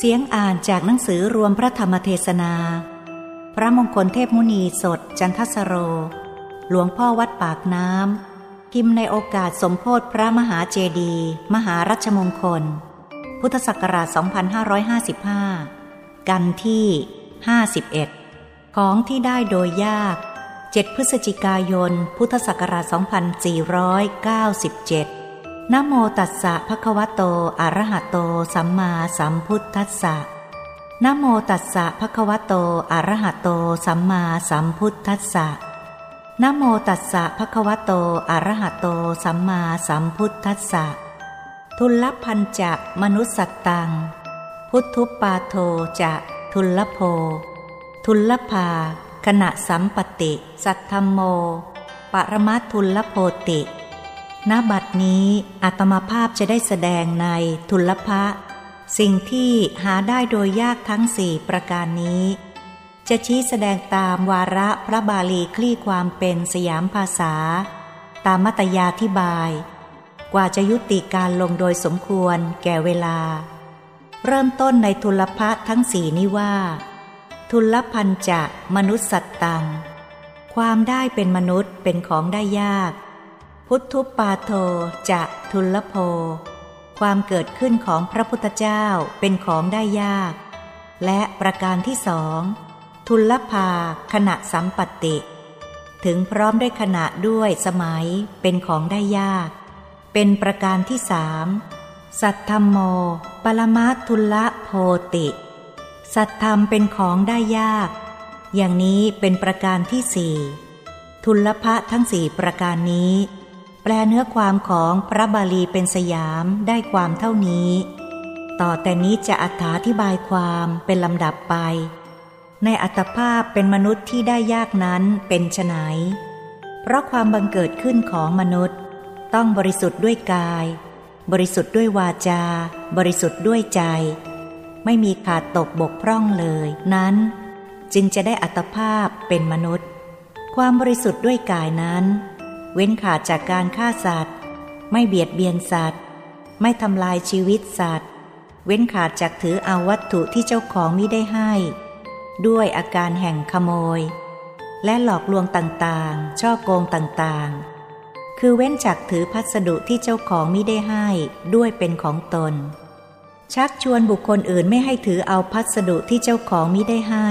เสียงอ่านจากหนังสือรวมพระธรรมเทศนา พระมงคลเทพมุนีสดจันทสโร หลวงพ่อวัดปากน้ำพิมพ์ในโอกาสสมโพธิพระมหาเจดีมหารัชมงคล พุทธศักราช 2555 กันที่ 51 ของที่ได้โดยยาก 7 พฤศจิกายน พุทธศักราช 2497 นโมตัสสะภะคะวะโต อะระหะโต สัมมาสัมพุทธัสสะนโมตัสสะภะคะวะโต อะระหะโต สัมมาสัมพุทธัสสะนโมตัสสะภะคะวะโต อะระหะโต สัมมาสัมพุทธัสสะ ทุลพันจะมนุสสตัง พุทธุปาโทจะ ทุลโภทุลภาขณะสัมปติ สัทธมโม ปรมัตทุลโพติ ณบัดนี้อาตมาภาพจะได้แสดงในทุลภะสิ่งที่หาได้โดยยากทั้งสี่ประการนี้ จะชี้แสดงตามวาระพระบาลีคลี่ความเป็นสยามภาษา ตามมัตยาธิบาย กว่าจะยุติการลงโดยสมควรแก่เวลา เริ่มต้นในทุลภะทั้งสี่นี้ว่า ทุลพันจะมนุษย์สัตตัง ความได้เป็นมนุษย์เป็นของได้ยาก พุทธุปาโทจะทุลโภ ความเกิดขึ้นของพระพุทธเจ้าเป็นของได้ยาก และประการที่สองทุลภาขณะสัมปติ ถึงพร้อมด้วยขณะด้วยสมัยเป็นของได้ยาก เป็นประการที่สามสัทธมโม ปรมาทุลโพติ สัตธรรมเป็นของได้ยาก อย่างนี้เป็นประการที่สี่ทุลภะทั้งสี่ประการนี้ ลเนื้อความของพระบาลีเป็นสยามได้ความเท่านี้ ต่อแต่นี้จะอธิบายความเป็นลำดับไป ในอัตภาพเป็นมนุษย์ที่ได้ยากนั้นเป็นไฉนเพราะความบังเกิดขึ้นของมนุษย์ ต้องบริสุทธิ์ด้วยกาย บริสุทธิ์ด้วยวาจา บริสุทธิ์ด้วยใจ ไม่มีขาดตกบกพร่องเลย นั้น จึงจะได้อัตภาพเป็นมนุษย์ ความบริสุทธิ์ด้วยกายนั้น เว้นขาดจากการฆ่าสัตว์ ไม่เบียดเบียนสัตว์ ไม่ทำลายชีวิตสัตว์ เว้นขาดจากถือเอาวัตถุที่เจ้าของมิได้ให้ ด้วยอาการแห่งขโมย และหลอกลวงต่างๆ ช่อโกงต่างๆ คือเว้นจากถือพัสดุที่เจ้าของมิได้ให้ด้วยเป็นของตน ชักชวนบุคคลอื่นไม่ให้ถือเอาพัสดุที่เจ้าของมิได้ให้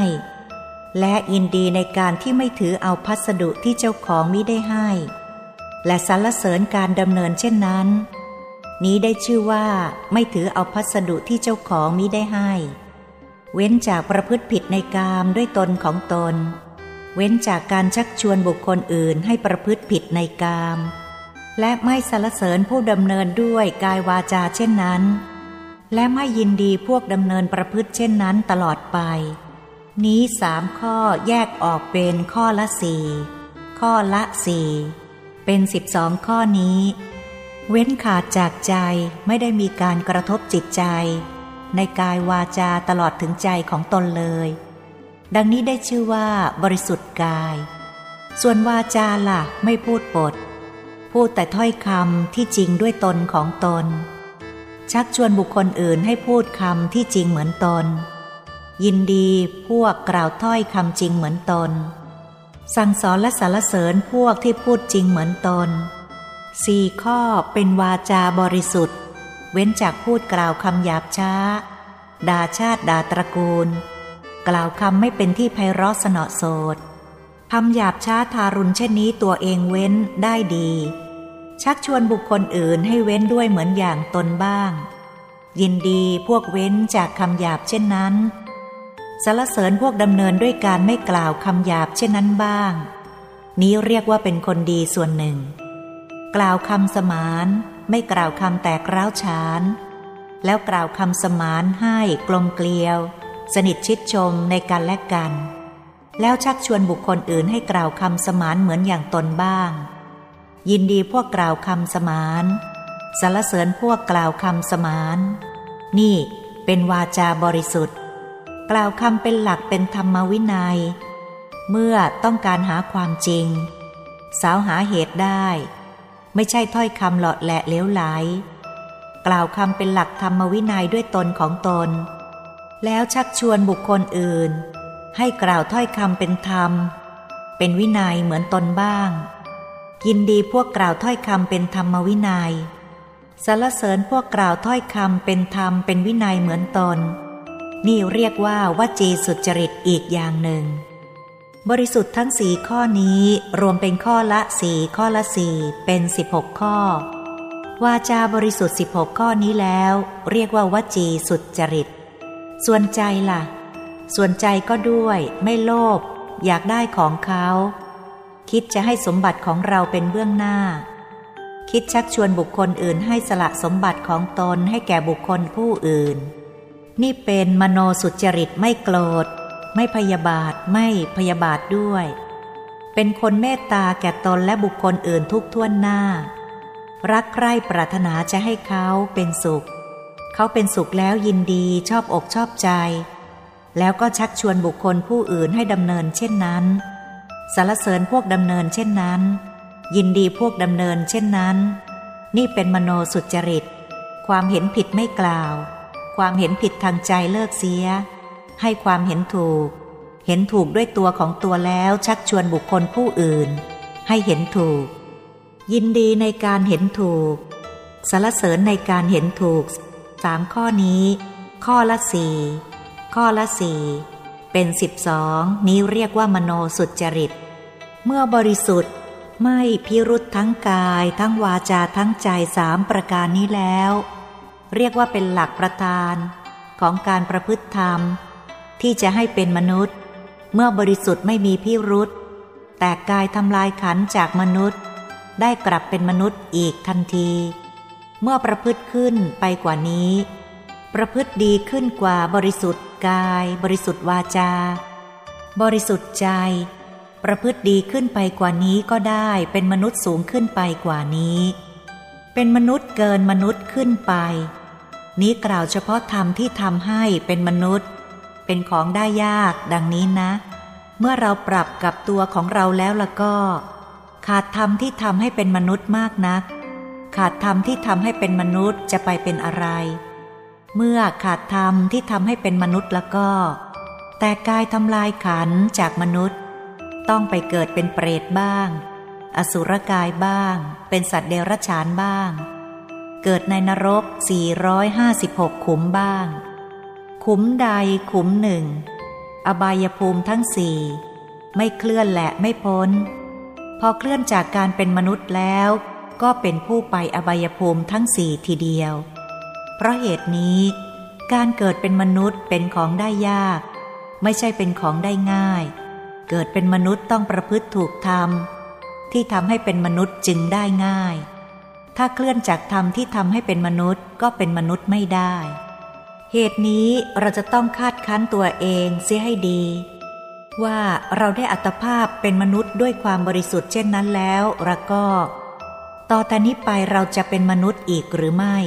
และยินดีในการที่ไม่ถือเอาพัสดุที่เจ้าของมิได้ให้ และสรรเสริญการดำเนินเช่นนั้น นี้ได้ชื่อว่าไม่ถือเอาพัสดุที่เจ้าของมิได้ให้ เว้นจากประพฤติผิดในกามด้วยตนของตน เว้นจากการชักชวนบุคคลอื่นให้ประพฤติผิดในกาม และไม่สรรเสริญผู้ดำเนินด้วยกายวาจาเช่นนั้น และไม่ยินดีพวกดำเนินประพฤติเช่นนั้นตลอดไปนี้สามข้อแยกออกเป็นข้อละสี่ข้อละสี่ เป็นสิบสองข้อนี้ เว้นขาดจากใจไม่ได้มีการกระทบจิตใจ ในกายวาจาตลอดถึงใจของตนเลย ดังนี้ได้ชื่อว่าบริสุทธิ์กาย ส่วนวาจาล่ะไม่พูดปด พูดแต่ถ้อยคำที่จริงด้วยตนของตน ชักชวนบุคคลอื่นให้พูดคำที่จริงเหมือนตน ยินดีพวกกล่าวถ้อยคำจริงเหมือนตน สั่งสอนและสรรเสริญพวกที่พูดจริงเหมือนตนสี่ข้อเป็นวาจาบริสุทธิ์ เว้นจากพูดกล่าวคำหยาบช้า ด่าชาติด่าตระกูล กล่าวคำไม่เป็นที่ไพเราะสนอโสดคำหยาบช้าทารุณเช่นนี้ตัวเองเว้นได้ดี ชักชวนบุคคลอื่นให้เว้นด้วยเหมือนอย่างตนบ้าง ยินดีพวกเว้นจากคำหยาบเช่นนั้น สรรเสริญพวกดำเนินด้วยการไม่กล่าวคำหยาบเช่นนั้นบ้าง นี้เรียกว่าเป็นคนดีส่วนหนึ่ง กล่าวคำสมาน ไม่กล่าวคำแตกร้าวฉาน แล้วกล่าวคำสมานให้กลมเกลียว สนิทชิดชมในกันและกัน แล้วชักชวนบุคคลอื่นให้กล่าวคำสมานเหมือนอย่างตนบ้าง ยินดีพวกกล่าวคำสมานสรรเสริญพวกกล่าวคำสมาน นี่เป็นวาจาบริสุทธิ์ กล่าวคำเป็นหลักเป็นธรรมวินัย เมื่อต้องการหาความจริง สาวหาเหตุได้ ไม่ใช่ถ้อยคำหลอดแหละเลี้ยวไหล กล่าวคำเป็นหลักธรรมวินัยด้วยตนของตน แล้วชักชวนบุคคลอื่น ให้กล่าวถ้อยคำเป็นธรรม เป็นวินัยเหมือนตนบ้าง ยินดีพวกกล่าวถ้อยคำเป็นธรรมวินัยสรรเสริญพวกกล่าวถ้อยคำเป็นธรรมเป็นวินัยเหมือนตน นี่เรียกว่าวจีสุจริตอีกอย่างหนึ่ง บริสุทธิ์ทั้งสี่ข้อนี้รวมเป็นข้อละสี่ข้อละสี่เป็นสิบหกข้อ วาจาบริสุทธิ์สิบหกข้อนี้แล้ว เรียกว่าวจีสุจริต ส่วนใจล่ะ ส่วนใจก็ด้วยไม่โลภอยากได้ของเขา คิดจะให้สมบัติของเราเป็นเบื้องหน้า คิดชักชวนบุคคลอื่นให้สละสมบัติของตนให้แก่บุคคลผู้อื่น นี่เป็นมโนสุจริตไม่โกรธ ไม่พยาบาทไม่พยาบาทด้วย เป็นคนเมตตาแก่ตนและบุคคลอื่นทุกท่วนหน้า รักใคร่ปรารถนาจะให้เขาเป็นสุข เขาเป็นสุขแล้วยินดีชอบอกชอบใจ แล้วก็ชักชวนบุคคลผู้อื่นให้ดำเนินเช่นนั้นสารเสริญพวกดำเนินเช่นนั้น ยินดีพวกดำเนินเช่นนั้น นี่เป็นมโนสุจริต ความเห็นผิดไม่กล่าว ความเห็นผิดทางใจเลิกเสีย ให้ความเห็นถูก เห็นถูกด้วยตัวของตัวแล้วชักชวนบุคคลผู้อื่น ให้เห็นถูก ยินดีในการเห็นถูกสารเสริญในการเห็นถูกสามข้อนี้ ข้อละสี่ข้อละสี่เป็นสิบสองนี้เรียกว่ามโนสุจริต เมื่อบริสุทธิ์ไม่พิรุษทั้งกาย ทั้งวาจาทั้งใจสามประการนี้แล้ว เรียกว่าเป็นหลักประธานของการประพฤติธรรม ที่จะให้เป็นมนุษย์ เมื่อบริสุทธิ์ไม่มีพิรุษแต่กายทำลายขันจากมนุษย์ ได้กลับเป็นมนุษย์อีกทันที เมื่อประพฤติขึ้นไปกว่านี้ ประพฤติดีขึ้นกว่าบริสุทธิ์กาย บริสุทธิ์วาจา บริสุทธิ์ใจ ประพฤติดีขึ้นไปกว่านี้ก็ได้เป็นมนุษย์สูงขึ้นไปกว่านี้ เป็นมนุษย์เกินมนุษย์ขึ้นไป นี้กล่าวเฉพาะธรรมที่ทำให้เป็นมนุษย์ เป็นของได้ยากดังนี้นะ เมื่อเราปรับกับตัวของเราแล้วละก็ ขาดธรรมที่ทำให้เป็นมนุษย์มากนัก ขาดธรรมที่ทำให้เป็นมนุษย์จะไปเป็นอะไร เมื่อขาดธรรมที่ทำให้เป็นมนุษย์ล้วก็ แต่กายทำลายขันจากมนุษย์ ต้องไปเกิดเป็นเปรตบ้าง อสุรกายบ้าง เป็นสัตว์เดรัจฉานบ้าง เกิดในนรก 456 ขุมบ้าง ขุมใดขุมหนึ่ง อบายภูมิทั้งสี่ไม่เคลื่อนและไม่พ้น พอเคลื่อนจากการเป็นมนุษย์แล้ว ก็เป็นผู้ไปอบายภูมิทั้งสี่ทีเดียว เพราะเหตุนี้ การเกิดเป็นมนุษย์เป็นของได้ยาก ไม่ใช่เป็นของได้ง่าย เกิดเป็นมนุษย์ต้องประพฤติถูกธรรมที่ทำให้เป็นมนุษย์จึงได้ง่าย ถ้าเคลื่อนจากธรรมที่ทำให้เป็นมนุษย์ก็เป็นมนุษย์ไม่ได้ เหตุนี้เราจะต้องคาดคั้นตัวเองเสียให้ดี ว่าเราได้อัตภาพเป็นมนุษย์ด้วยความบริสุทธิ์เช่นนั้นแล้วละก็ ต่อแต่นี้ไปเราจะเป็นมนุษย์อีกหรือไม่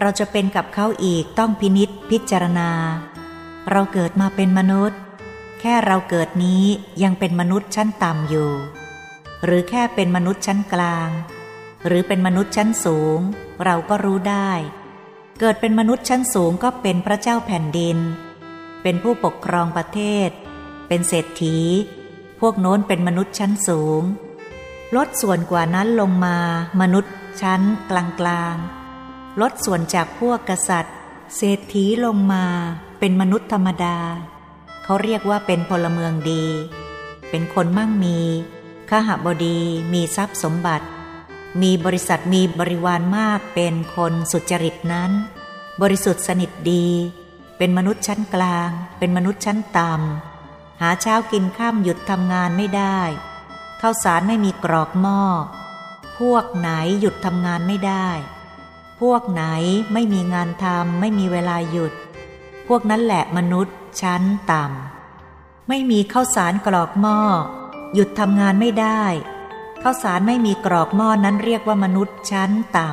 เราจะเป็นกับเขาอีกต้องพินิษพิจารณา เราเกิดมาเป็นมนุษย์ แค่เราเกิดนี้ยังเป็นมนุษย์ชั้นต่ำอยู่ หรือแค่เป็นมนุษย์ชั้นกลาง หรือเป็นมนุษย์ชั้นสูง เราก็รู้ได้ เกิดเป็นมนุษย์ชั้นสูงก็เป็นพระเจ้าแผ่นดิน เป็นผู้ปกครองประเทศ เป็นเศรษฐี พวกโน้นเป็นมนุษย์ชั้นสูง ลดส่วนกว่านั้นลงมามนุษย์ชั้นกลางกลางลดส่วนจากพวกกษัตริย์ เศรษฐีลงมา เป็นมนุษย์ธรรมดา เขาเรียกว่าเป็นพลเมืองดี เป็นคนมั่งมีข้าหบดีมีทรัพย์สมบัติ มีบริษัทมีบริวารมากเป็นคนสุจริตนั้น บริสุทธิ์สนิทดี เป็นมนุษย์ชั้นกลาง เป็นมนุษย์ชั้นต่ำหาเช้ากินข้ามหยุดทำงานไม่ได้ข้าวสารไม่มีกรอกหม้อพวกไหนหยุดทำงานไม่ได้ พวกไหนไม่มีงานทำไม่มีเวลาหยุด พวกนั้นแหละมนุษย์ชั้นต่ำไม่มีข้าวสารกรอกหม้อหยุดทำงานไม่ได้ ข้าวสารไม่มีกรอกหม้อนั้นเรียกว่ามนุษย์ชั้นต่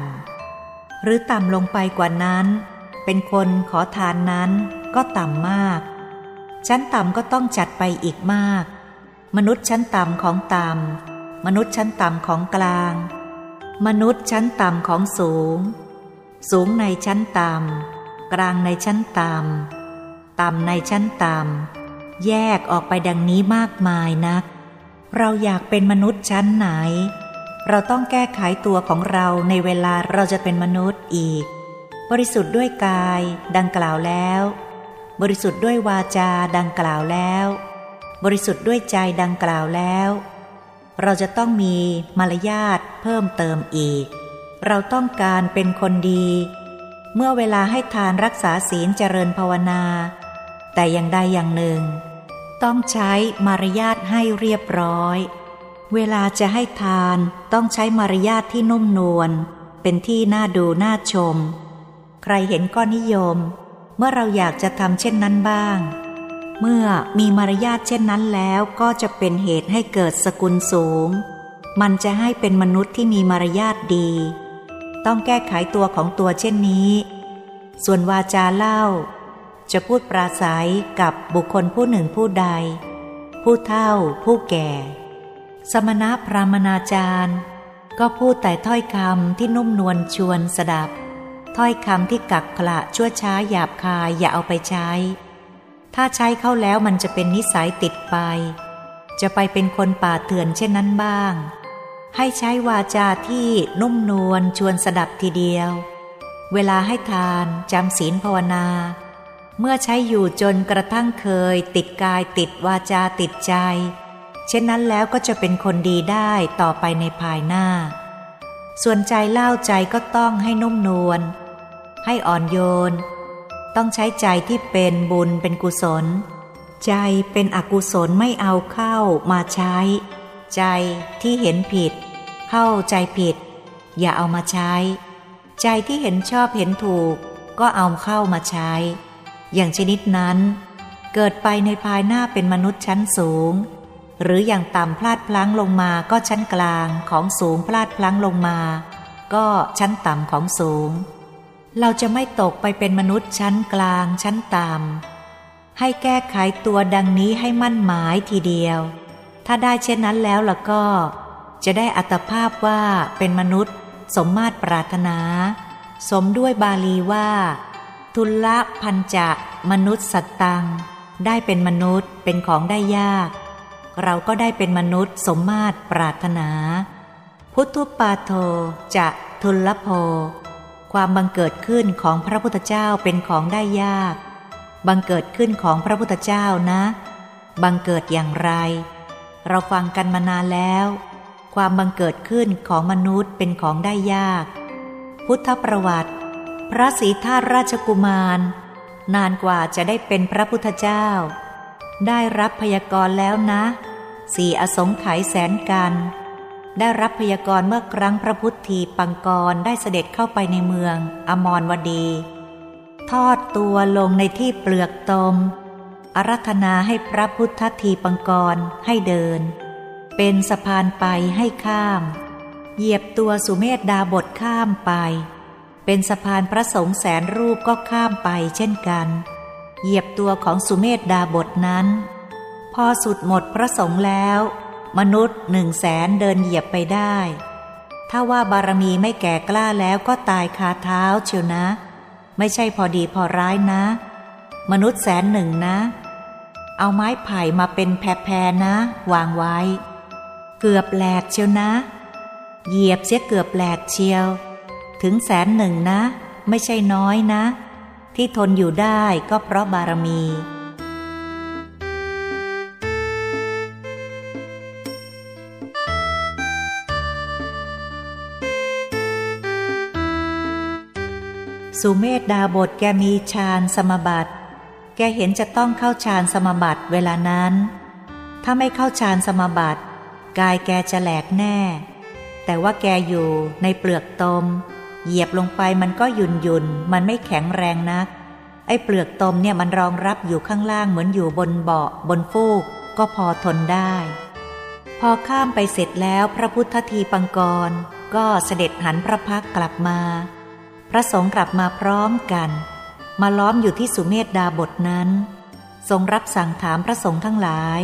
ำ หรือต่ำลงไปกว่านั้น เป็นคนขอทานนั้นก็ต่ำมาก ชั้นต่ำก็ต้องจัดไปอีกมาก มนุษย์ชั้นต่ำของต่ำ มนุษย์ชั้นต่ำของกลาง มนุษย์ชั้นต่ำของสูง สูงในชั้นต่ำ กลางในชั้นต่ำ ต่ำในชั้นต่ำ แยกออกไปดังนี้มากมายนัก เราอยากเป็นมนุษย์ชั้นไหน เราต้องแก้ไขตัวของเราในเวลาเราจะเป็นมนุษย์อีก บริสุทธิ์ด้วยกายดังกล่าวแล้ว บริสุทธิ์ด้วยวาจาดังกล่าวแล้ว บริสุทธิ์ด้วยใจดังกล่าวแล้ว เราจะต้องมีมารยาทเพิ่มเติมอีก เราต้องการเป็นคนดี เมื่อเวลาให้ทานรักษาศีลเจริญภาวนา แต่อย่างใดอย่างหนึ่ง ต้องใช้มารยาทให้เรียบร้อย เวลาจะให้ทานต้องใช้มารยาทที่นุ่มนวล เป็นที่น่าดูน่าชม ใครเห็นก็นิยม เมื่อเราอยากจะทำเช่นนั้นบ้าง เมื่อมีมารยาทเช่นนั้นแล้วก็จะเป็นเหตุให้เกิดสกุลสูง มันจะให้เป็นมนุษย์ที่มีมารยาทดี ต้องแก้ไขตัวของตัวเช่นนี้ ส่วนวาจาเล่า จะพูดปราศัยกับบุคคลผู้หนึ่งผู้ใด ผู้เฒ่า ผู้แก่ สมณะพรามนาจารย์ ก็พูดแต่ถ้อยคำที่นุ่มนวลชวนสดับ ถ้อยคำที่กักขละชั่วช้าหยาบคายอย่าเอาไปใช้ ถ้าใช้เข้าแล้วมันจะเป็นนิสัยติดไป จะไปเป็นคนป่าเถื่อนเช่นนั้นบ้าง ให้ใช้วาจาที่นุ่มนวลชวนสดับทีเดียว เวลาให้ทานจำศีลภาวนา เมื่อใช้อยู่จนกระทั่งเคย ติดกายติดวาจาติดใจ เช่นนั้นแล้วก็จะเป็นคนดีได้ต่อไปในภายหน้า ส่วนใจเล่าใจก็ต้องให้นุ่มนวล ให้อ่อนโยน ต้องใช้ใจที่เป็นบุญเป็นกุศล ใจเป็นอกุศลไม่เอาเข้ามาใช้ ใจที่เห็นผิด เข้าใจผิด อย่าเอามาใช้ ใจที่เห็นชอบเห็นถูก ก็เอาเข้ามาใช้ อย่างชนิดนั้น เกิดไปในภายหน้าเป็นมนุษย์ชั้นสูง หรืออย่างต่ำพลาดพลั้งลงมาก็ชั้นกลางของสูงพลาดพลั้งลงมา ก็ชั้นต่ำของสูง เราจะไม่ตกไปเป็นมนุษย์ชั้นกลางชั้นต่ำให้แก้ไขตัวดังนี้ให้มั่นหมายทีเดียว ถ้าได้เช่นนั้นแล้วล่ะก็ จะได้อัตภาพว่าเป็นมนุษย์ สมมาตรปรารถนา สมด้วยบาลีว่า ทุลละพันจะมนุษย์สัตตัง ได้เป็นมนุษย์เป็นของได้ยาก เราก็ได้เป็นมนุษย์สมมาตรปรารถนา พุทธุปาโทจะทุลโภความบังเกิดขึ้นของพระพุทธเจ้าเป็นของได้ยาก บังเกิดขึ้นของพระพุทธเจ้านะ บังเกิดอย่างไร เราฟังกันมานานแล้ว ความบังเกิดขึ้นของมนุษย์เป็นของได้ยาก พุทธประวัติ พระศรีธาตุราชกุมาร นานกว่าจะได้เป็นพระพุทธเจ้า ได้รับพยากรณ์แล้วนะสี่อสงไขยแสนกัน ได้รับพยากรณ์เมื่อครั้งพระพุทธีปังกรได้เสด็จเข้าไปในเมือง อมรวดี ทอดตัวลงในที่เปลือกตมอารัธนาให้พระพุทธทีปังกรให้เดิน เป็นสะพานไปให้ข้าม เหยียบตัวสุเมธดาบทข้ามไป เป็นสะพานพระสงฆ์แสนรูปก็ข้ามไปเช่นกัน เหยียบตัวของสุเมธดาบทนั้น พอสุดหมดพระสงฆ์แล้ว มนุษย์หนึ่งแสนเดินเหยียบไปได้ ถ้าว่าบารมีไม่แก่กล้าแล้วก็ตายคาเท้าเชียวนะ ไม่ใช่พอดีพอร้ายนะ มนุษย์แสนหนึ่งนะ เอาไม้ไผ่มาเป็นแพรๆนะ วางไว้ เกือบแหลกเชียวนะ เหยียบเสียเกือบแหลกเชียว ถึงแสนหนึ่งนะ ไม่ใช่น้อยนะ ที่ทนอยู่ได้ก็เพราะบารมี สุเมธดาบทแกมีฌานสมบัติ แกเห็นจะต้องเข้าฌานสมบัติเวลานั้น ถ้าไม่เข้าฌานสมบัติ กายแกจะแหลกแน่แต่ว่าแกอยู่ในเปลือกตม เหยียบลงไปมันก็ยุ่นยุนมันไม่แข็งแรงนัก ไอ้เปลือกตมเนี่ยมันรองรับอยู่ข้างล่างเหมือนอยู่บนเบาะบนฟูก ก็พอทนได้ พอข้ามไปเสร็จแล้วพระพุทธทีปังกร ก็เสด็จหันพระพักกลับมา พระสงฆ์กลับมาพร้อมกัน มาล้อมอยู่ที่สุเมธดาบทนั้น ทรงรับสั่งถามพระสงฆ์ทั้งหลาย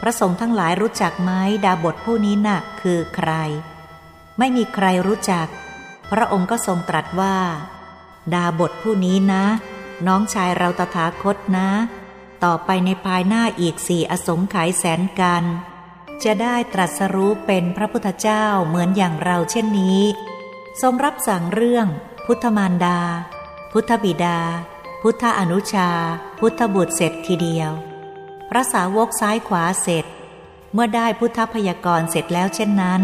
พระสงฆ์ทั้งหลายรู้จักไหมดาบทผู้นี้น่ะคือใคร ไม่มีใครรู้จัก พระองค์ก็ทรงตรัสว่า ดาบทผู้นี้นะ น้องชายเราตถาคตนะ ต่อไปในภายหน้าอีกสี่อสงไขยแสนกัน จะได้ตรัสรู้เป็นพระพุทธเจ้าเหมือนอย่างเราเช่นนี้ ทรงรับสั่งเรื่อง พุทธมารดา พุทธบิดา พุทธอนุชา พุทธบุตรเสร็จทีเดียว พระสาวกซ้ายขวาเสร็จ เมื่อได้พุทธพยากรเสร็จแล้วเช่นนั้น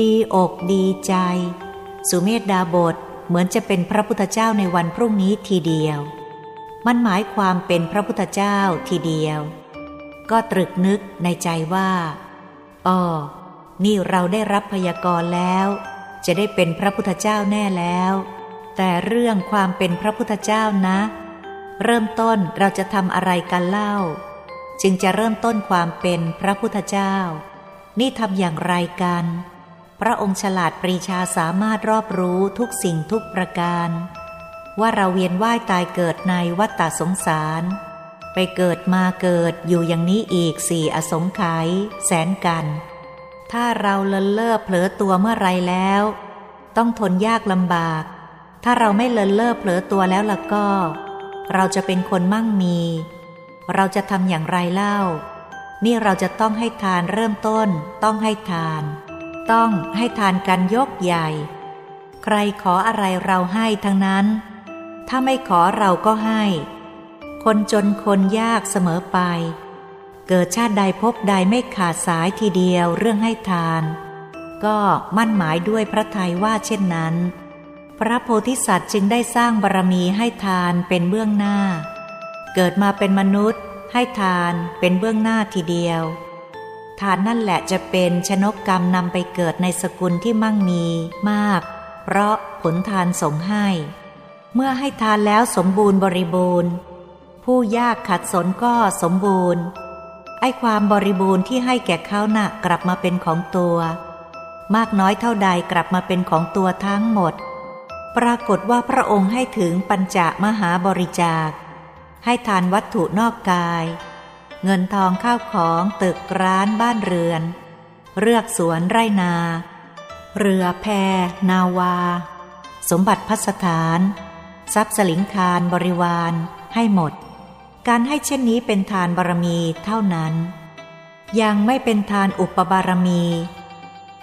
ดีอกดีใจ สุเมธดาบทเหมือนจะเป็นพระพุทธเจ้าในวันพรุ่งนี้ทีเดียว มันหมายความเป็นพระพุทธเจ้าทีเดียว ก็ตรึกนึกในใจว่าอ๋อนี่เราได้รับพยากรณ์แล้ว จะได้เป็นพระพุทธเจ้าแน่แล้ว แต่เรื่องความเป็นพระพุทธเจ้านะ เริ่มต้นเราจะทำอะไรกันเล่า จึงจะเริ่มต้นความเป็นพระพุทธเจ้า นี่ทำอย่างไรกัน พระองค์ฉลาดปรีชาสามารถรอบรู้ทุกสิ่งทุกประการ ว่าเราเวียนว่ายตายเกิดในวัฏฏสงสาร ไปเกิดมาเกิดอยู่อย่างนี้อีกสี่อสงไขยแสนกัน ถ้าเราเลินเล่อเผลอตัวเมื่อไรแล้ว ต้องทนยากลำบาก ถ้าเราไม่เลินเล่อเผลอตัวแล้วล่ะก็ เราจะเป็นคนมั่งมี เราจะทำอย่างไรเล่า นี่เราจะต้องให้ทานเริ่มต้นต้องให้ทาน ต้องให้ทานกันยกใหญ่ ใครขออะไรเราให้ทั้งนั้น ถ้าไม่ขอเราก็ให้ คนจนคนยากเสมอไป เกิดชาติใดพบใดไม่ขาดสายทีเดียวเรื่องให้ทาน ก็มั่นหมายด้วยพระทัยว่าเช่นนั้น พระโพธิสัตว์จึงได้สร้างบารรมีให้ทานเป็นเบื้องหน้า เกิดมาเป็นมนุษย์ให้ทานเป็นเบื้องหน้าทีเดียว ทานนั่นแหละจะเป็นชนกกรรมนำไปเกิดในสกุลที่มั่งมีมาก เพราะผลทานสงให้ เมื่อให้ทานแล้วสมบูรณ์บริบูรณ์ ผู้ยากขัดสนก็สมบูรณ์ ไอความบริบูรณ์ที่ให้แก่เขานะ่ะกลับมาเป็นของตัว มากน้อยเท่าใดกลับมาเป็นของตัวทั้งหมด ปรากฏว่าพระองค์ให้ถึงปัญจมหาบริจาค ให้ทานวัตถุนอกกาย เงินทองข้าวของตึกร้านบ้านเรือนเลือกสวนไรนา เรือแพ นาวา สมบัติพัสถาน ทรัพย์สลิงคารบริวารให้หมด การให้เช่นนี้เป็นทานบารมีเท่านั้น ยังไม่เป็นทานอุปบารมี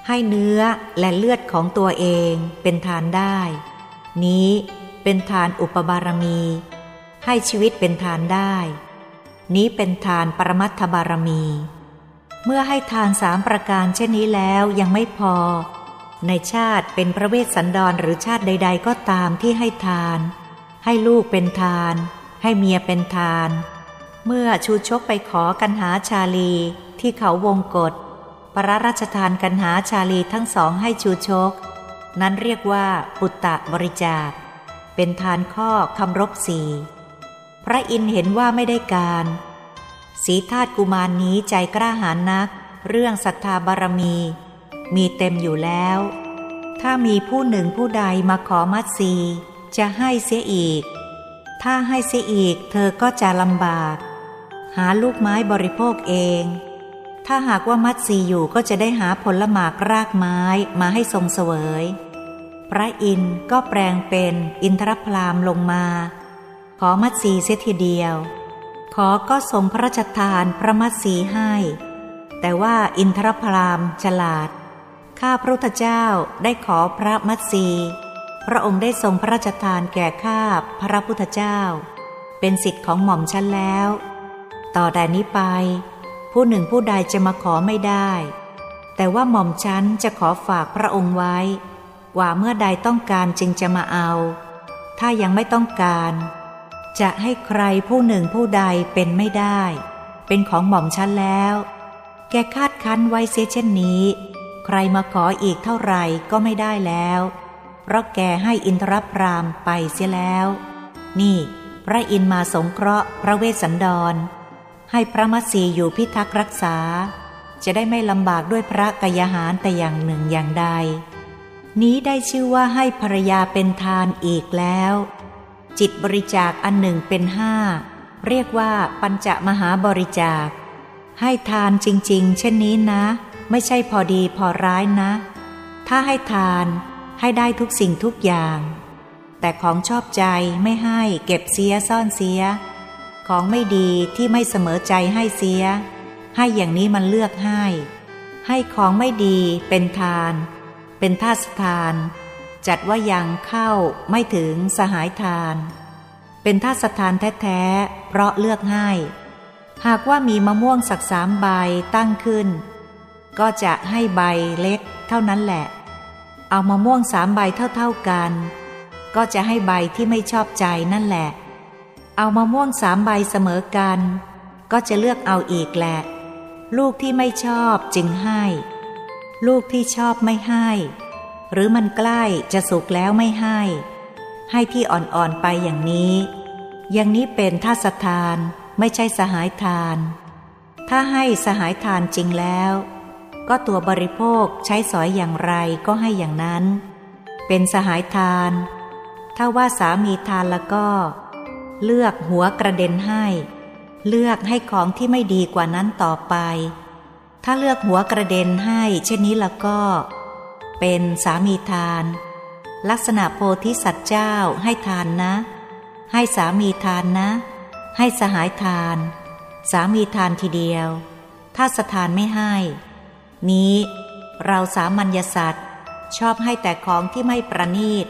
ให้เนื้อและเลือดของตัวเองเป็นทานได้ นี้เป็นทานอุปบารมี ให้ชีวิตเป็นทานได้ นี้เป็นทานปรมัตถบารมี เมื่อให้ทานสามประการเช่นนี้แล้วยังไม่พอ ในชาติเป็นพระเวสสันดรหรือชาติใด ๆ ก็ตามที่ให้ทาน ให้ลูกเป็นทาน ให้เมียเป็นทาน เมื่อชูชกไปขอกันหาชาลีที่เขาวงกฏพระราชทานกันหาชาลีทั้งสองให้ชูชก นั้นเรียกว่าปุตตะบริจาค เป็นทานข้อคำรบสี่ พระอินเห็นว่าไม่ได้การ สีธาตุกุมารนนี้ใจกล้าหาญนัก เรื่องศรัทธาบารมี มีเต็มอยู่แล้ว ถ้ามีผู้หนึ่งผู้ใดมาขอมัดสีจะให้เสียอีก ถ้าให้เสียอีกเธอก็จะลำบาก หาลูกไม้บริโภคเอง ถ้าหากว่ามัดสีอยู่ก็จะได้หาผลหมากรากไม้มาให้ทรงเสวย พระอินทร์ก็แปลงเป็นอินทรพรามลงมา ขอมัดสีเสียทีเดียว ขอก็ทรงพระราชทานพระมัดสีให้ แต่ว่าอินทรพรามฉลาด ข้าพระพุทธเจ้าได้ขอพระมัดสีพระองค์ได้ทรงพระราชทานแก่ข้าพระพุทธเจ้า เป็นสิทธิ์ของหม่อมฉันแล้ว ต่อแต่นี้ไป ผู้หนึ่งผู้ใดจะมาขอไม่ได้ แต่ว่าหม่อมฉันจะขอฝากพระองค์ไว้ ว่าเมื่อใดต้องการจึงจะมาเอา ถ้ายังไม่ต้องการ จะให้ใครผู้หนึ่งผู้ใดเป็นไม่ได้ เป็นของหม่อมฉันแล้ว แกคาดคั้นไว้เสียเช่นนี้ ใครมาขออีกเท่าไหร่ก็ไม่ได้แล้ว เพราะแกให้อินทรพรามไปเสียแล้ว นี่ พระอินมาสงเคราะห์พระเวสสันดร ให้พระมัสีอยู่พิทักษ์รักษา จะได้ไม่ลำบากด้วยพระกยาหารแต่อย่างหนึ่งอย่างใด นี้ได้ชื่อว่าให้ภรรยาเป็นทานอีกแล้ว จิตบริจาคอันหนึ่งเป็นห้าเรียกว่าปัญจมหาบริจาค ให้ทานจริง ๆ เช่นนี้นะ ไม่ใช่พอดีพอร้ายนะ ถ้าให้ทานให้ได้ทุกสิ่งทุกอย่าง แต่ของชอบใจไม่ให้เก็บเสียซ่อนเสีย ของไม่ดีที่ไม่เสมอใจให้เสีย ให้อย่างนี้มันเลือกให้ ให้ของไม่ดีเป็นทาน เป็นท่าสทาน จัดว่ายังเข้าไม่ถึงสหายทาน เป็นท่าสถานแท้ๆ เพราะเลือกให้ หากว่ามีมะม่วงสักสามใบตั้งขึ้น ก็จะให้ใบเล็กเท่านั้นแหละ เอามะม่วงสามใบเท่าๆกัน ก็จะให้ใบที่ไม่ชอบใจนั่นแหละ เอามะม่วงสามใบเสมอกัน ก็จะเลือกเอาอีกแหละ ลูกที่ไม่ชอบจึงให้ ลูกที่ชอบไม่ให้ หรือมันใกล้จะสุกแล้วไม่ให้ ให้ที่อ่อนๆไปอย่างนี้ อย่างนี้เป็นท่าสทานไม่ใช่สหายทาน ถ้าให้สหายทานจริงแล้ว ก็ตัวบริโภคใช้สอยอย่างไรก็ให้อย่างนั้น เป็นสหายทาน ถ้าว่าสามีทานแล้วก็ เลือกหัวกระเด็นให้ เลือกให้ของที่ไม่ดีกว่านั้นต่อไป ถ้าเลือกหัวกระเด็นให้ เช่นนี้แล้วก็ เป็นสามีทาน ลักษณะโพธิสัตว์เจ้าให้ทานนะ ให้สามีทานนะ ให้สหายทาน สามีทานทีเดียว ถ้าสถานไม่ให้ นี้ เราสามัญญสัตว์ชอบให้แต่ของที่ไม่ประนีต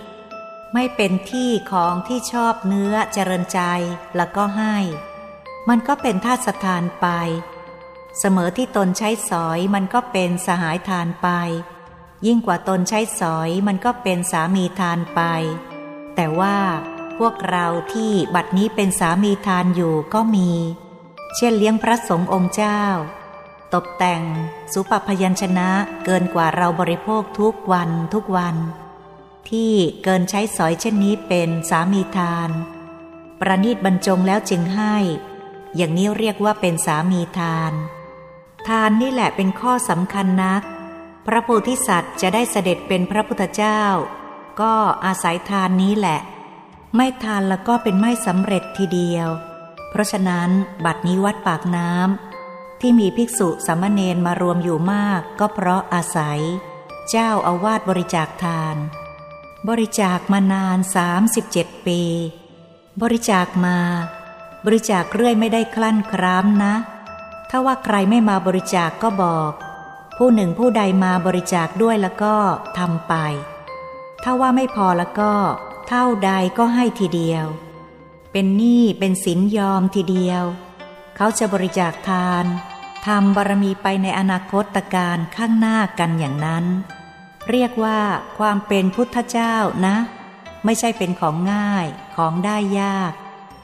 ไม่เป็นที่ของที่ชอบเนื้อเจริญใจแล้วก็ให้ มันก็เป็นท่าสถานไป เสมอที่ตนใช้สอยมันก็เป็นสหายทานไป ยิ่งกว่าตนใช้สอยมันก็เป็นสามีทานไป แต่ว่าพวกเราที่บัดนี้เป็นสามีทานอยู่ก็มี เช่นเลี้ยงพระสงฆ์องค์เจ้า ตกแต่งสุปพยัญชนะเกินกว่าเราบริโภคทุกวันทุกวัน ที่เกินใช้สอยเช่นนี้เป็นสามีทาน ประนีตบรรจงแล้วจึงให้ อย่างนี้เรียกว่าเป็นสามีทาน ทานนี่แหละเป็นข้อสำคัญนัก พระโพธิสัตว์จะได้เสด็จเป็นพระพุทธเจ้า ก็อาศัยทานนี้แหละ ไม่ทานแล้วก็เป็นไม่สำเร็จทีเดียว เพราะฉะนั้นบัดนี้วัดปากน้ำที่มีภิกษุสามเณรมารวมอยู่มาก ก็เพราะอาศัย เจ้าอาวาสบริจาคทาน บริจาคมานานสามสิบเจ็ดปี บริจาคมา บริจาคเรื่อยไม่ได้คลั่นคร้ามนะ ถ้าว่าใครไม่มาบริจาคก็บอก ผู้หนึ่งผู้ใดมาบริจาคด้วยแล้วก็ทำไป ถ้าว่าไม่พอแล้วก็ เท่าใดก็ให้ทีเดียว เป็นหนี้เป็นสินยอมทีเดียว เขาจะบริจาคทานทำบารมีไปในอนาคตการข้างหน้ากันอย่างนั้น เรียกว่าความเป็นพุทธเจ้านะ ไม่ใช่เป็นของง่ายของได้ยาก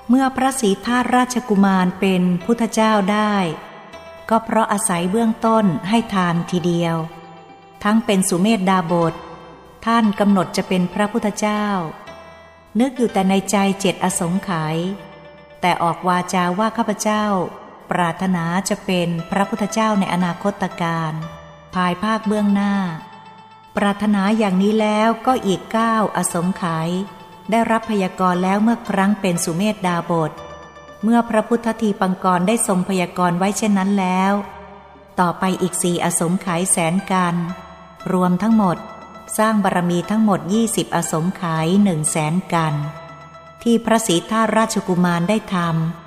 เมื่อพระศรีธาตุราชกุมารเป็นพุทธเจ้าได้ ก็เพราะอาศัยเบื้องต้นให้ทานทีเดียว ทั้งเป็นสุเมธดาบท ท่านกำหนดจะเป็นพระพุทธเจ้า นึกอยู่แต่ในใจเจ็ดอสงไขยแต่ออกวาจาว่าข้าพเจ้า ปรารถนาจะเป็นพระพุทธเจ้าในอนาคตการภายภาคเบื้องหน้า ปรารถนาอย่างนี้แล้วก็อีกเก้าอสงไขยได้รับพยากรณ์แล้วเมื่อครั้งเป็นสุเมธดาบท เมื่อพระพุทธทีปังกรได้ทรงพยากรณ์ไว้เช่นนั้นแล้ว ต่อไปอีกสี่อสงไขยแสนกัน รวมทั้งหมด สร้างบารมีทั้งหมดยี่สิบอสงไขยหนึ่งแสนกัน ที่พระศรีธาตุราชกุมารได้ท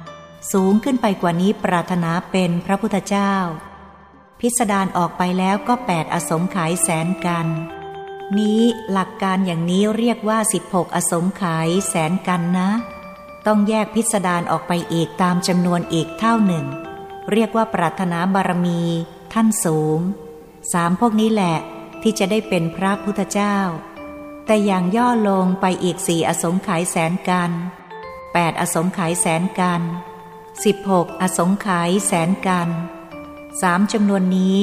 ำสูงขึ้นไปกว่านี้ปรารถนาเป็นพระพุทธเจ้า พิสดารออกไปแล้วก็แปดอสงไขยแสนกัน นี้หลักการอย่างนี้เรียกว่าสิบหกอสงไขยแสนกันนะ ต้องแยกพิสดารออกไปอีกตามจำนวนอีกเท่าหนึ่ง เรียกว่าปรารถนาบารมีท่านสูง สามพวกนี้แหละที่จะได้เป็นพระพุทธเจ้า แต่อย่างย่อลงไปอีกสี่อสงไขยแสนกันแปดอสงไขยแสนกันสิบหกอสงไขยแสนกันสามจำนวนนี้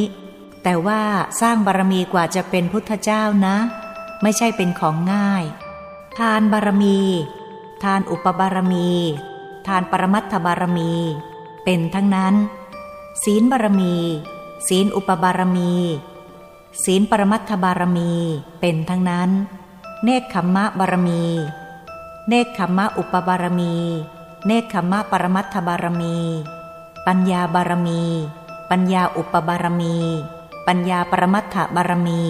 แต่ว่าสร้างบารมีกว่าจะเป็นพุทธเจ้านะ ไม่ใช่เป็นของง่าย ทานบารมี ทานอุปบารมี ทานปรมัตถบารมี เป็นทั้งนั้น ศีลบารมี ศีลอุปบารมี ศีลปรมัตถบารมี เป็นทั้งนั้น เนคขมมะบารมี เนคขมมะอุปบารมี เนคขมมะปรมัตถบารมี ปัญญาบารมี ปัญญาอุปบารมี ปัญญาปรมัตถบารมี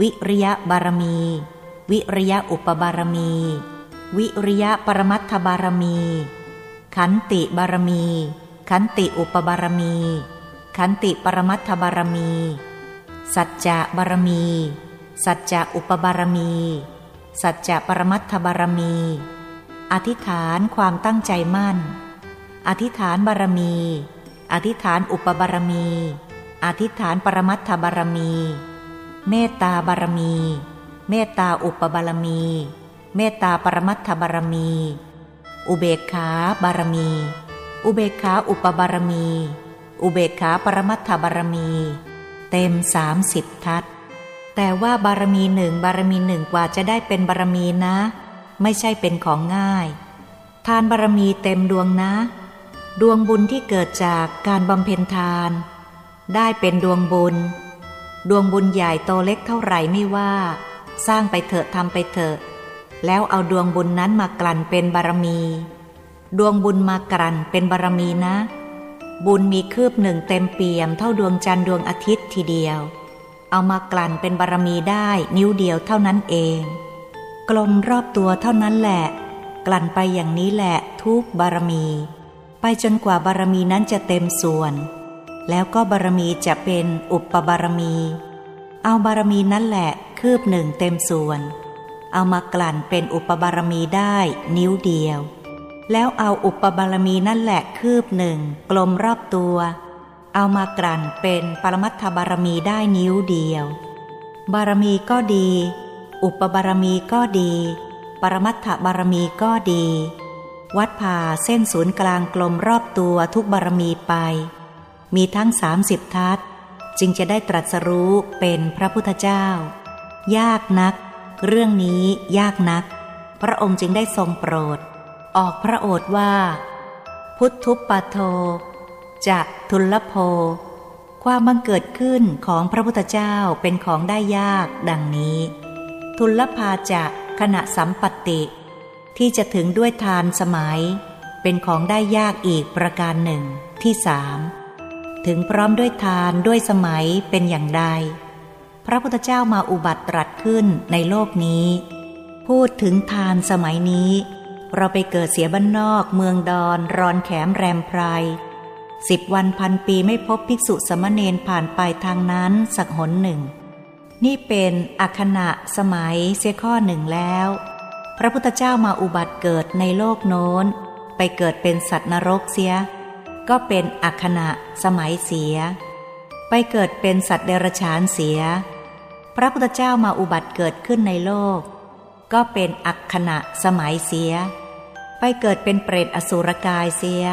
วิริยะบารมีววิริยะอุปบารมี วิริยะปรมัตถบารมี ขันติบารมี ขันติอุปบารมี ขันติปรมัตถบารมี สัจจะบารมี สัจจะอุปบารมี สัจจะปรมัตถบารมี อธิษฐานความตั้งใจมั่น อธิษฐานบารมี อธิษฐานอุปบารมี อธิษฐานปรมัตถบารมี เมตตาบารมี เมตตาอุปบารมี เมตตาปรมัตถบารมี อุเบกขาบารมี อุเบกขาอุปบารมี อุเบกขาปรมัตถบารมี เต็มสามสิบทัศแต่ว่าบารมีหนึ่งบารมีหนึ่งกว่าจะได้เป็นบารมีนะ ไม่ใช่เป็นของง่าย ทานบารมีเต็มดวงนะ ดวงบุญที่เกิดจากการบำเพ็ญทาน ได้เป็นดวงบุญ ดวงบุญใหญ่โตเล็กเท่าไหร่ไม่ว่า สร้างไปเถอะทำไปเถอะ แล้วเอาดวงบุญนั้นมากลั่นเป็นบารมี ดวงบุญมากลั่นเป็นบารมีนะ บุญมีคืบหนึ่งเต็มเปี่ยมเท่าดวงจันทร์ดวงอาทิตย์ทีเดียว เอามากลั่นเป็นบารมีได้นิ้วเดียวเท่านั้นเอง กลมรอบตัวเท่านั้นแหละ กลั่นไปอย่างนี้แหละทุกบารมี ไปจนกว่าบารมีนั้นจะเต็มส่วน แล้วก็บารมีจะเป็นอุปบารมี เอาบารมีนั่นแหละคืบหนึ่งเต็มส่วน เอามากลั่นเป็นอุปบารมีได้นิ้วเดียว แล้วเอาอุปบารมีนั่นแหละคืบหนึ่งกลมรอบตัว เอามากลั่นเป็นปรมัตถบารมีได้นิ้วเดียว บารมีก็ดี อุปบารมีก็ดี ปรมัตถบารมีก็ดี วัดผ่าเส้นศูนย์กลางกลมรอบตัวทุกบารมีไป มีทั้งสามสิบทัศจึงจะได้ตรัสรู้เป็นพระพุทธเจ้า ยากนัก เรื่องนี้ยากนัก พระองค์จึงได้ทรงโปรด ออกพระโอษฐว่า พุทธุปปโท จะทุลโภ ความบังเกิดขึ้นของพระพุทธเจ้าเป็นของได้ยากดังนี้ ทุลภาจะขณะสัมปติ ที่จะถึงด้วยทานสมัย เป็นของได้ยากอีกประการหนึ่งที่สามถึงพร้อมด้วยทานด้วยสมัยเป็นอย่างใด พระพุทธเจ้ามาอุบัติตรัสขึ้นในโลกนี้ พูดถึงทานสมัยนี้ เราไปเกิดเสียบ้านนอก เมืองดอนรอนแขมแรมไพรสิบวันพันปีไม่พบภิกษุสมณเณรผ่านไปทางนั้นสักหนหนึ่ง นี่เป็นอัคณะสมัยเสียข้อหนึ่งแล้ว พระพุทธเจ้ามาอุบัติเกิดในโลกโน้น ไปเกิดเป็นสัตว์นรกเสีย ก็เป็นอัคณะสมัยเสีย ไปเกิดเป็นสัตว์เดรัจฉานเสีย พระพุทธเจ้ามาอุบัติเกิดขึ้นในโลก ก็เป็นอักขณะสมัยเสีย ไปเกิดเป็นเปรตอสุรกายเสีย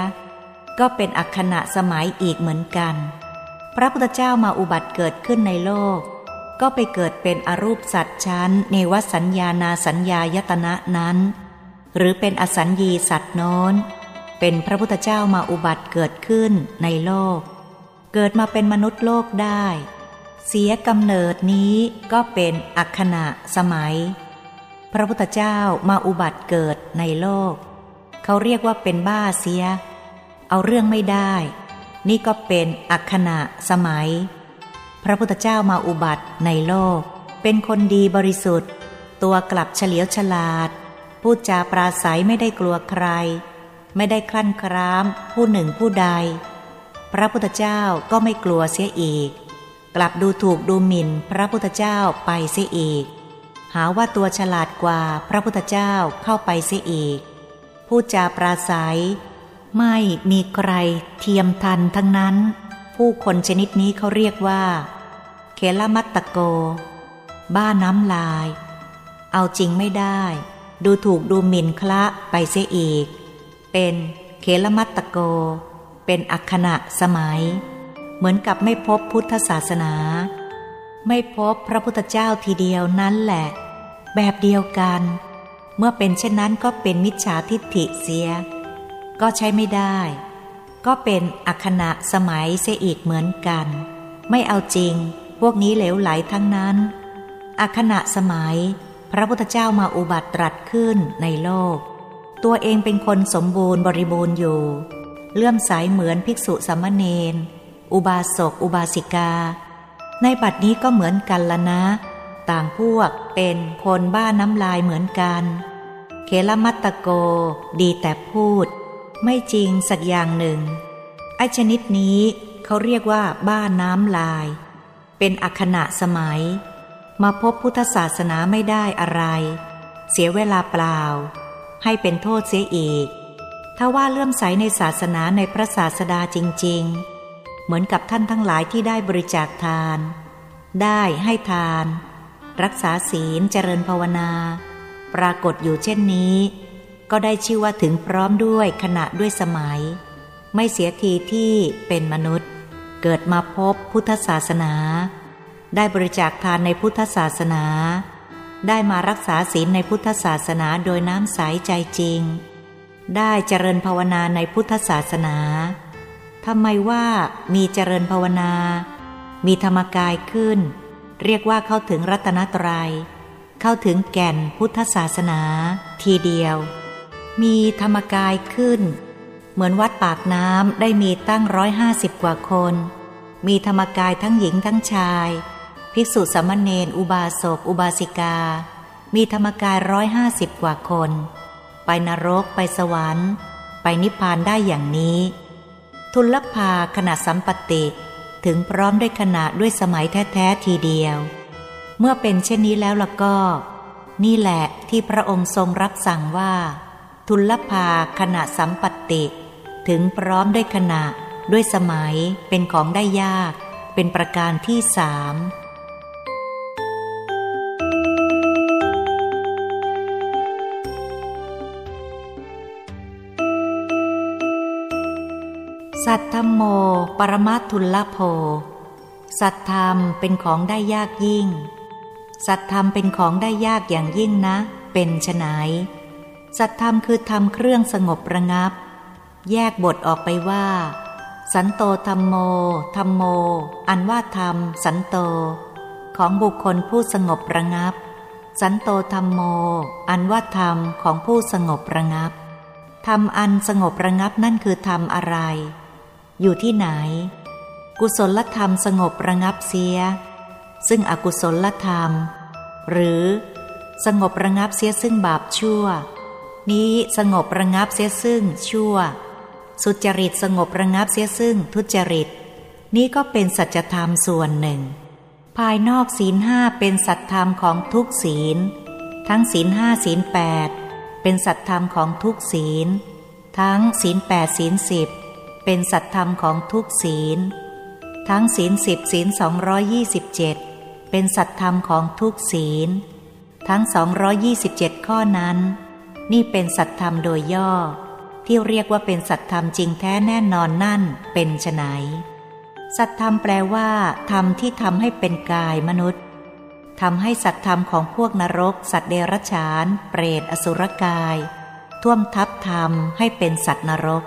ก็เป็นอักขณะสมัยอีกเหมือนกัน พระพุทธเจ้ามาอุบัติเกิดขึ้นในโลก ก็ไปเกิดเป็นอรูปสัตว์ชั้นเนวสัญญานาสัญญายตนะนั้น หรือเป็นอสัญญีสัตว์โน้น เป็นพระพุทธเจ้ามาอุบัติเกิดขึ้นในโลก เกิดมาเป็นมนุษย์โลกได้ เสียกำเนิดนี้ก็เป็นอักขณะสมัย พระพุทธเจ้ามาอุบัติเกิดในโลก เขาเรียกว่าเป็นบ้าเสีย เอาเรื่องไม่ได้ นี่ก็เป็นอักขณะสมัย พระพุทธเจ้ามาอุบัติในโลก เป็นคนดีบริสุทธิ์ ตัวกลับเฉลียวฉลาด พูดจาปราศัยไม่ได้กลัวใคร ไม่ได้คลั่นครามผู้หนึ่งผู้ใด พระพุทธเจ้าก็ไม่กลัวเสียอีก กลับดูถูกดูหมิ่นพระพุทธเจ้าไปเสียอีก หาว่าตัวฉลาดกว่าพระพุทธเจ้าเข้าไปเสียอีก พูดจาปราศัย ไม่มีใครเทียมทันทั้งนั้น ผู้คนชนิดนี้เขาเรียกว่า เคลมัตตโก บ้าน้ำลาย เอาจริงไม่ได้ ดูถูกดูหมิ่นคละไปเสียอีก เป็นเคลมัตตโก เป็นอักขณะสมัย เหมือนกับไม่พบพุทธศาสนา ไม่พบพระพุทธเจ้าทีเดียวนั้นแหละ แบบเดียวกัน เมื่อเป็นเช่นนั้นก็เป็นมิจฉาทิฏฐิเสีย ก็ใช้ไม่ได้ ก็เป็นอักขณะสมัยเสียอีกเหมือนกัน ไม่เอาจริง พวกนี้เหลวไหลทั้งนั้น อักขณะสมัย พระพุทธเจ้ามาอุบัติตรัสขึ้นในโลก ตัวเองเป็นคนสมบูรณ์บริบูรณ์อยู่ เลื่อมใสเหมือนภิกษุสามเณร อุบาสกอุบาสิกา ในบัดนี้ก็เหมือนกันละนะ ต่างพวกเป็นคนบ้าน้ำลายเหมือนกัน เคลมัตตโก ดีแต่พูด ไม่จริงสักอย่างหนึ่งไอชนิดนี้เขาเรียกว่าบ้าน้ำลาย เป็นอัคนะสมัย มาพบพุทธศาสนาไม่ได้อะไร เสียเวลาเปล่า ให้เป็นโทษเสียอีก ถ้าว่าเลื่อมใสในศาสนาในพระศาสดาจริง ๆ เหมือนกับท่านทั้งหลายที่ได้บริจาคทาน ได้ให้ทาน รักษาศีลเจริญภาวนา ปรากฏอยู่เช่นนี้ ก็ได้ชื่อว่าถึงพร้อมด้วยขณะด้วยสมัย ไม่เสียทีที่เป็นมนุษย์ เกิดมาพบพุทธศาสนา ได้บริจาคทานในพุทธศาสนา ได้มารักษาศีลในพุทธศาสนาโดยน้ำใสใจจริง ได้เจริญภาวนาในพุทธศาสนา ทำไมว่ามีเจริญภาวนา มีธรรมกายขึ้น เรียกว่าเข้าถึงรัตนตรยัย เข้าถึงแก่นพุทธศาสนา ทีเดียว มีธรรมกายขึ้น เหมือนวัดปากน้ำได้มีตั้งร้อยห้าสิบกว่าคน มีธรรมกายทั้งหญิงทั้งชาย ภิกษุสามเณรอุบาสกอุบาสิกา มีธรรมกายร้อยห้าสิบกว่าคน ไปนรกไปสวรรค์ ไปนิพพานได้อย่างนี้ ทุลภาขณะสัมปติ ถึงพร้อมด้วยขณะด้วยสมัยแท้ๆทีเดียว เมื่อเป็นเช่นนี้แล้วล่ะก็ นี่แหละที่พระองค์ทรงรับสั่งว่า ทุลภาขณะสัมปติ ถึงพร้อมด้วยขณะด้วยสมัยเป็นของได้ยาก เป็นประการที่สาม สัตธรรมโม ปรมัตทุลลโภ สัตธรรมเป็นของได้ยากยิ่ง สัตธรรมเป็นของได้ยากอย่างยิ่งนะ เป็นไฉนสัตธรรมคือธรรมเครื่องสงบระงับ แยกบทออกไปว่า สันโตธรรมโม ธรรมโม อันว่าธรรม สันโต ของบุคคลผู้สงบระงับ สันโตธรรมโม อันว่าธรรมของผู้สงบระงับธรรมอันสงบระงับนั่นคือธรรมอะไร อยู่ที่ไหน กุศลธรรมสงบระงับเสีย ซึ่งอกุศลธรรม หรือสงบระงับเสียซึ่งบาปชั่ว นี้สงบระงับเสียซึ่งชั่ว สุจริตสงบระงับเสียซึ่งทุจริต นี้ก็เป็นสัจธรรมส่วนหนึ่ง ภายนอกศีลห้าเป็นสัจธรรมของทุกศีล ทั้งศีลห้าศีลแปดเป็นสัจธรรมของทุกศีล ทั้งศีลแปดศีลสิบ เป็นสัจธรรมของทุกศีล ทั้งศีลสิบศีลสองร้อยยี่สิบเจ็ดเป็นสัจธรรมของทุกศีล ทั้งสองร้อยยี่สิบเจ็ดข้อนั้น นี่เป็นสัจธรรมโดยย่อ ที่เรียกว่าเป็นสัจธรรมจริงแท้แน่นอนนั่นเป็นไฉนสัจธรรมแปลว่าธรรมที่ทำให้เป็นกายมนุษย์ทำให้สัตธรรมของพวกนรก สัตว์เดรัจฉาน เปรตอสุรกาย ท่วมทับธรรมให้เป็นสัตว์นรก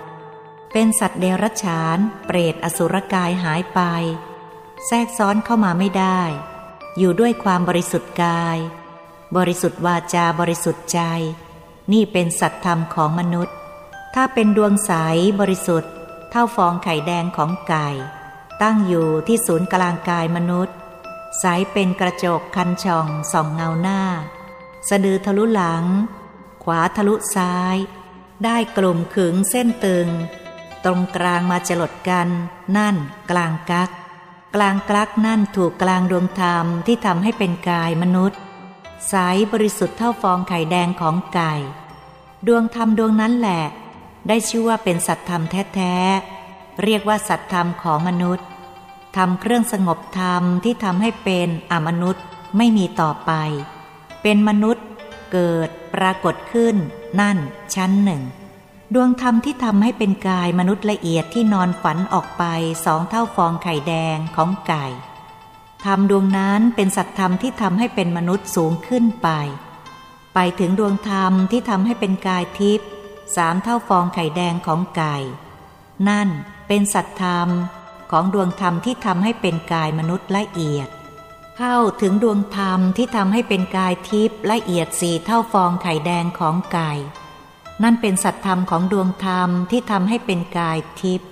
เป็นสัตว์เดรัจฉาน เปรตอสุรกายหายไป แทรกซ้อนเข้ามาไม่ได้ อยู่ด้วยความบริสุทธิ์กาย บริสุทธิ์วาจาบริสุทธิ์ใจ นี่เป็นสัตธรรมของมนุษย์ ถ้าเป็นดวงใสบริสุทธิ์ เท่าฟองไข่แดงของไก่ ตั้งอยู่ที่ศูนย์กลางกายมนุษย์ใสเป็นกระจกคันช่องส่องเงาหน้า สะดือทะลุหลัง ขวาทะลุซ้าย ได้กลุ่มขึงเส้นตึง ตรงกลางมาจลดกัน นั่นกลางกัก กลางกลักนั่นถูกกลางดวงธรรมที่ทำให้เป็นกายมนุษย์ใสบริสุทธิ์เท่าฟองไข่แดงของไก่ ดวงธรรมดวงนั้นแหละ ได้ชื่อว่าเป็นสัตธรรมแท้ๆ เรียกว่าสัตธรรมของมนุษย์ทำเครื่องสงบธรรมที่ทำให้เป็นอมนุษย์ไม่มีต่อไป เป็นมนุษย์เกิดปรากฏขึ้น นั่นชั้นหนึ่ง ดวงธรรมที่ทำให้เป็นกายมนุษย์ละเอียดที่นอนฝันออกไปสองเท่าฟองไข่แดงของไก่ ธรรมดวงนั้นเป็นสัตธรรมที่ทำให้เป็นมนุษย์สูงขึ้นไป ไปถึงดวงธรรมที่ทำให้เป็นกายทิพย์สามเท่าฟองไข่แดงของไก่ นั่นเป็นสัตธรรมของดวงธรรมที่ทำให้เป็นกายมนุษย์ละเอียด เข้าถึงดวงธรรมที่ทำให้เป็นกายทิพย์ละเอียดสี่เท่าฟองไข่แดงของไก่ นั่นเป็นสัตธรรมของดวงธรรมที่ทำให้เป็นกายทิพย์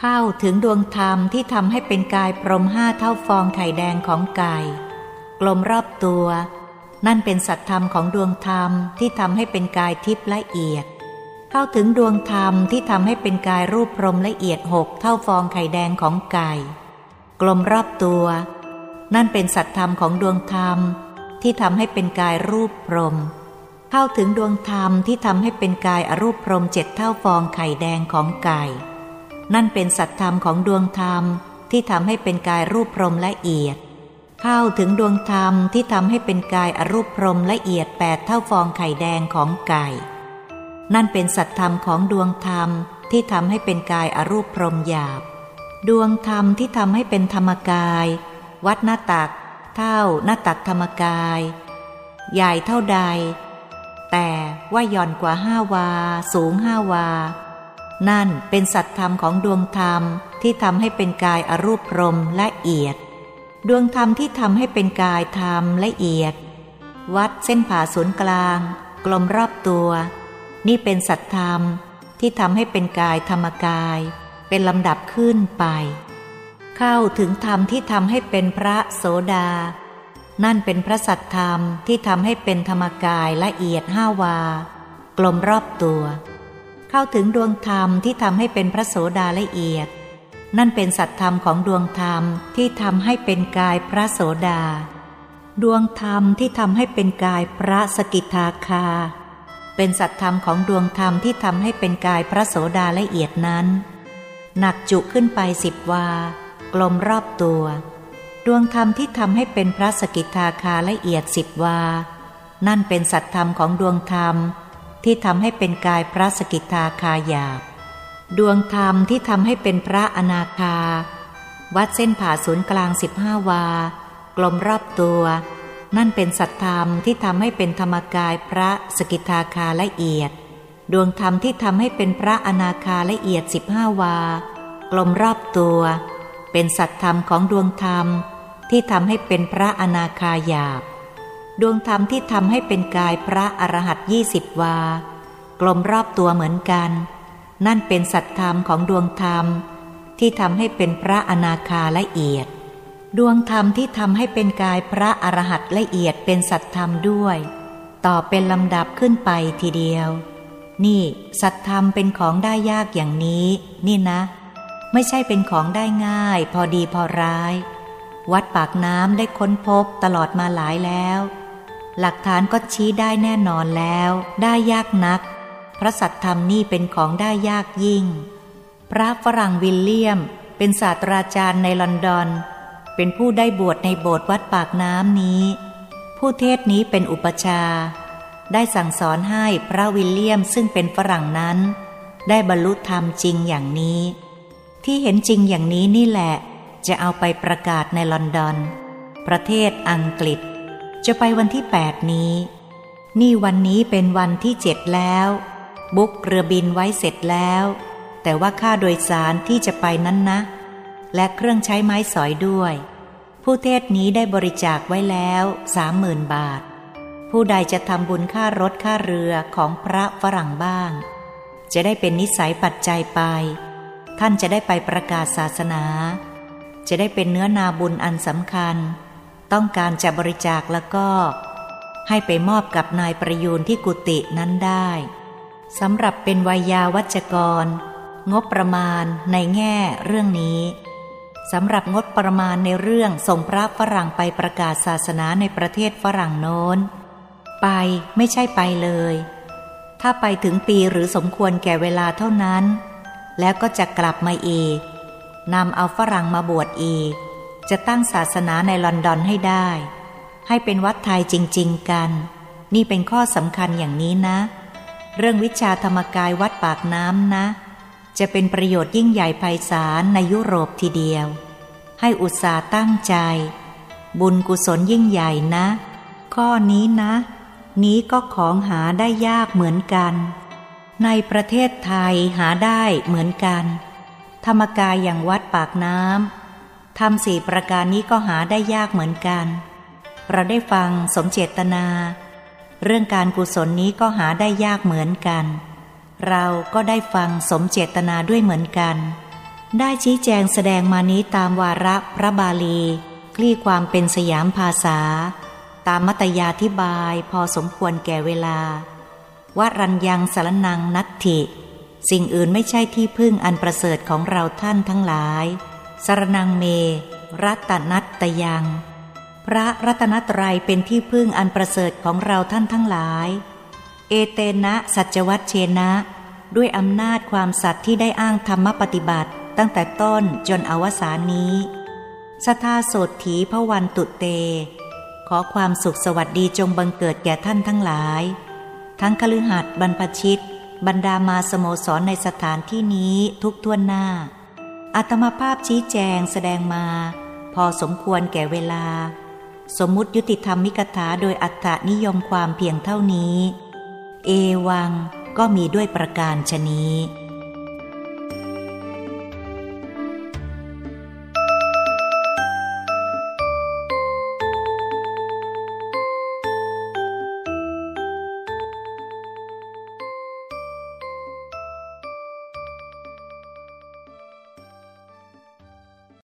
เข้าถึงดวงธรรมที่ทำให้เป็นกายพรมห้าเท่าฟองไข่แดงของไก่กลมรอบตัว นั่นเป็นสัตธรรมของดวงธรรมที่ทำให้เป็นกายทิพย์ละเอียด เข้าถึงดวงธรรมที่ทำให้เป็นกายรูปพรมละเอียดหกเท่าฟองไข่แดงของไก่กลมรอบตัว นั่นเป็นสัตธรรมของดวงธรรมที่ทำให้เป็นกายรูปพรม เข้าถึงดวงธรรมที่ทำให้เป็นกายอรูปพรมเจ็ดเท่าฟองไข่แดงของไก่ นั่นเป็นสัตธรรมของดวงธรรมที่ทำให้เป็นกายรูปพรมละเอียด เข้าถึงดวงธรรมที่ทำให้เป็นกายอรูปพรมละเอียดแปดเท่าฟองไข่แดงของไก่ นั่นเป็นสัตธรรมของดวงธรรมที่ทำให้เป็นกายอรูปพรมหยาบ ดวงธรรมที่ทำให้เป็นธรรมกาย วัดหน้าตัก เท่าหน้าตักธรรมกาย ใหญ่เท่าใด แต่ว่าย่อนกว่าห้าวา สูงห้าวา นั่นเป็นสัตธรรมของดวงธรรมที่ทำให้เป็นกายอรูปพรมละเอียด ดวงธรรมที่ทำให้เป็นกายธรรมละเอียด วัดเส้นผ่าศูนย์กลาง กลมรอบตัว นี่เป็นสัตธรรมที่ทำให้เป็นกายธรรมกาย เป็นลำดับขึ้นไป เข้าถึงธรรมที่ทำให้เป็นพระโสดา นั่นเป็นพระสัตธรรมที่ทำให้เป็นธรรมกายละเอียดห้าวา กลมรอบตัว เข้าถึงดวงธรรมที่ทำให้เป็นพระโสดาละเอียด นั่นเป็นสัตธรรมของดวงธรรมที่ทำให้เป็นกายพระโสดา ดวงธรรมที่ทำให้เป็นกายพระสกิทาคา เป็นสัตธรรมของดวงธรรมที่ทำให้เป็นกายพระโสดาละเอียดนั้น หนักจุขึ้นไปสิบวา กลมรอบตัว ดวงธรรมที่ทำให้เป็นพระสกิทาคาละเอียดสิบวา นั่นเป็นสัตธรรมของดวงธรรม ที่ทำให้เป็นกายพระสกิทาคาหยาบ ดวงธรรมที่ทำให้เป็นพระอนาคา วัดเส้นผ่าศูนย์กลางสิบห้าวา กลมรอบตัว นั่นเป็นสัตธรรมที่ทำให้เป็นธรรมกายพระสกิทาคาละเอียด ดวงธรรมที่ทำให้เป็นพระอนาคาละเอียดสิบห้าวา กลมรอบตัว เป็นสัตธรรมของดวงธรรม ที่ทำให้เป็นพระอนาคาหยาบ ดวงธรรมที่ทำให้เป็นกายพระอรหัตยี่สิบวา กลมรอบตัวเหมือนกัน นั่นเป็นสัตธรรมของดวงธรรม ที่ทำให้เป็นพระอนาคาละเอียด ดวงธรรมที่ทำให้เป็นกายพระอรหัตละเอียดเป็นสัตธรรมด้วย ต่อเป็นลำดับขึ้นไปทีเดียว นี่สัตธรรมเป็นของได้ยากอย่างนี้ นี่นะ ไม่ใช่เป็นของได้ง่าย พอดีพอร้าย วัดปากน้ำได้ค้นพบตลอดมาหลายแล้ว หลักฐานก็ชี้ได้แน่นอนแล้ว ได้ยากนัก พระสัตธรรมนี่เป็นของได้ยากยิ่ง พระฝรั่งวิลเลียม เป็นศาสตราจารย์ในลอนดอน เป็นผู้ได้บวชในโบสถ์วัดปากน้ำนี้ ผู้เทศนี้เป็นอุปชา ได้สั่งสอนให้พระวิลเลียมซึ่งเป็นฝรั่งนั้น ได้บรรลุธรรมจริงอย่างนี้ ที่เห็นจริงอย่างนี้นี่แหละ จะเอาไปประกาศในลอนดอน ประเทศอังกฤษ จะไปวันที่ 8 นี้ นี่วันนี้เป็นวันที่เจ็ดแล้ว บุ๊กเรือบินไว้เสร็จแล้ว แต่ว่าค่าโดยสารที่จะไปนั้นนะ และเครื่องใช้ไม้สอยด้วย ผู้เทศนี้ได้บริจาคไว้แล้วสามหมื่นบาท ผู้ใดจะทำบุญค่ารถค่าเรือของพระฝรั่งบ้าง จะได้เป็นนิสัยปัจจัยไป ท่านจะได้ไปประกาศศาสนา จะได้เป็นเนื้อนาบุญอันสำคัญ ต้องการจะบริจาคแล้วก็ ให้ไปมอบกับนายประยูนที่กุฏินั้นได้สำหรับเป็นวายาวัจกร งบประมาณในแง่เรื่องนี้สำหรับงบประมาณในเรื่องส่งพระฝรั่งไปประกาศศาสนาในประเทศฝรั่งโน้น ไปไม่ใช่ไปเลย ถ้าไปถึงปีหรือสมควรแก่เวลาเท่านั้น แล้วก็จะกลับมาอีก นำเอาฝรั่งมาบวชอีก จะตั้งศาสนาในลอนดอนให้ได้ ให้เป็นวัดไทยจริง ๆ กัน นี่เป็นข้อสำคัญอย่างนี้นะ เรื่องวิชาธรรมกายวัดปากน้ำนะ จะเป็นประโยชน์ยิ่งใหญ่ไพศาลในยุโรปทีเดียว ให้อุตสาห์ตั้งใจ บุญกุศลยิ่งใหญ่นะ ข้อนี้นะ นี้ก็ของหาได้ยากเหมือนกัน ในประเทศไทยหาได้เหมือนกัน ธรรมกายอย่างวัดปากน้ำทำสี่ประการนี้ก็หาได้ยากเหมือนกัน เราได้ฟังสมเจตนา เรื่องการกุศลนี้ก็หาได้ยากเหมือนกัน เราก็ได้ฟังสมเจตนาด้วยเหมือนกัน ได้ชี้แจงแสดงมานี้ตามวาระพระบาลี คลี่ความเป็นสยามภาษา ตามมัตยาธิบายพอสมควรแก่เวลาวารัญยังสารนังนัตถิ สิ่งอื่นไม่ใช่ที่พึ่งอันประเสริฐของเราท่านทั้งหลายสารนังเม รัตนัตตยัง พระรัตนตรัยเป็นที่พึ่งอันประเสริฐของเราท่านทั้งหลาย เอเตนะสัจวัตเชนะ ด้วยอำนาจความสัตย์ที่ได้อ้างธรรมปฏิบัติ ตั้งแต่ต้นจนอวสานนี้สทาโสถีพระวันตุเต ขอความสุขสวัสดีจงบังเกิดแก่ท่านทั้งหลาย ทั้งคฤหัสถ์บรรพชิต บรรดามาสโมสรในสถานที่นี้ทุกท่วนหน้า อัตมาภาพชี้แจงแสดงมา พอสมควรแก่เวลา สมมุติยุติธรรมมิกถาโดยอัตตนิยมความเพียงเท่านี้ เอวังก็มีด้วยประการชนี้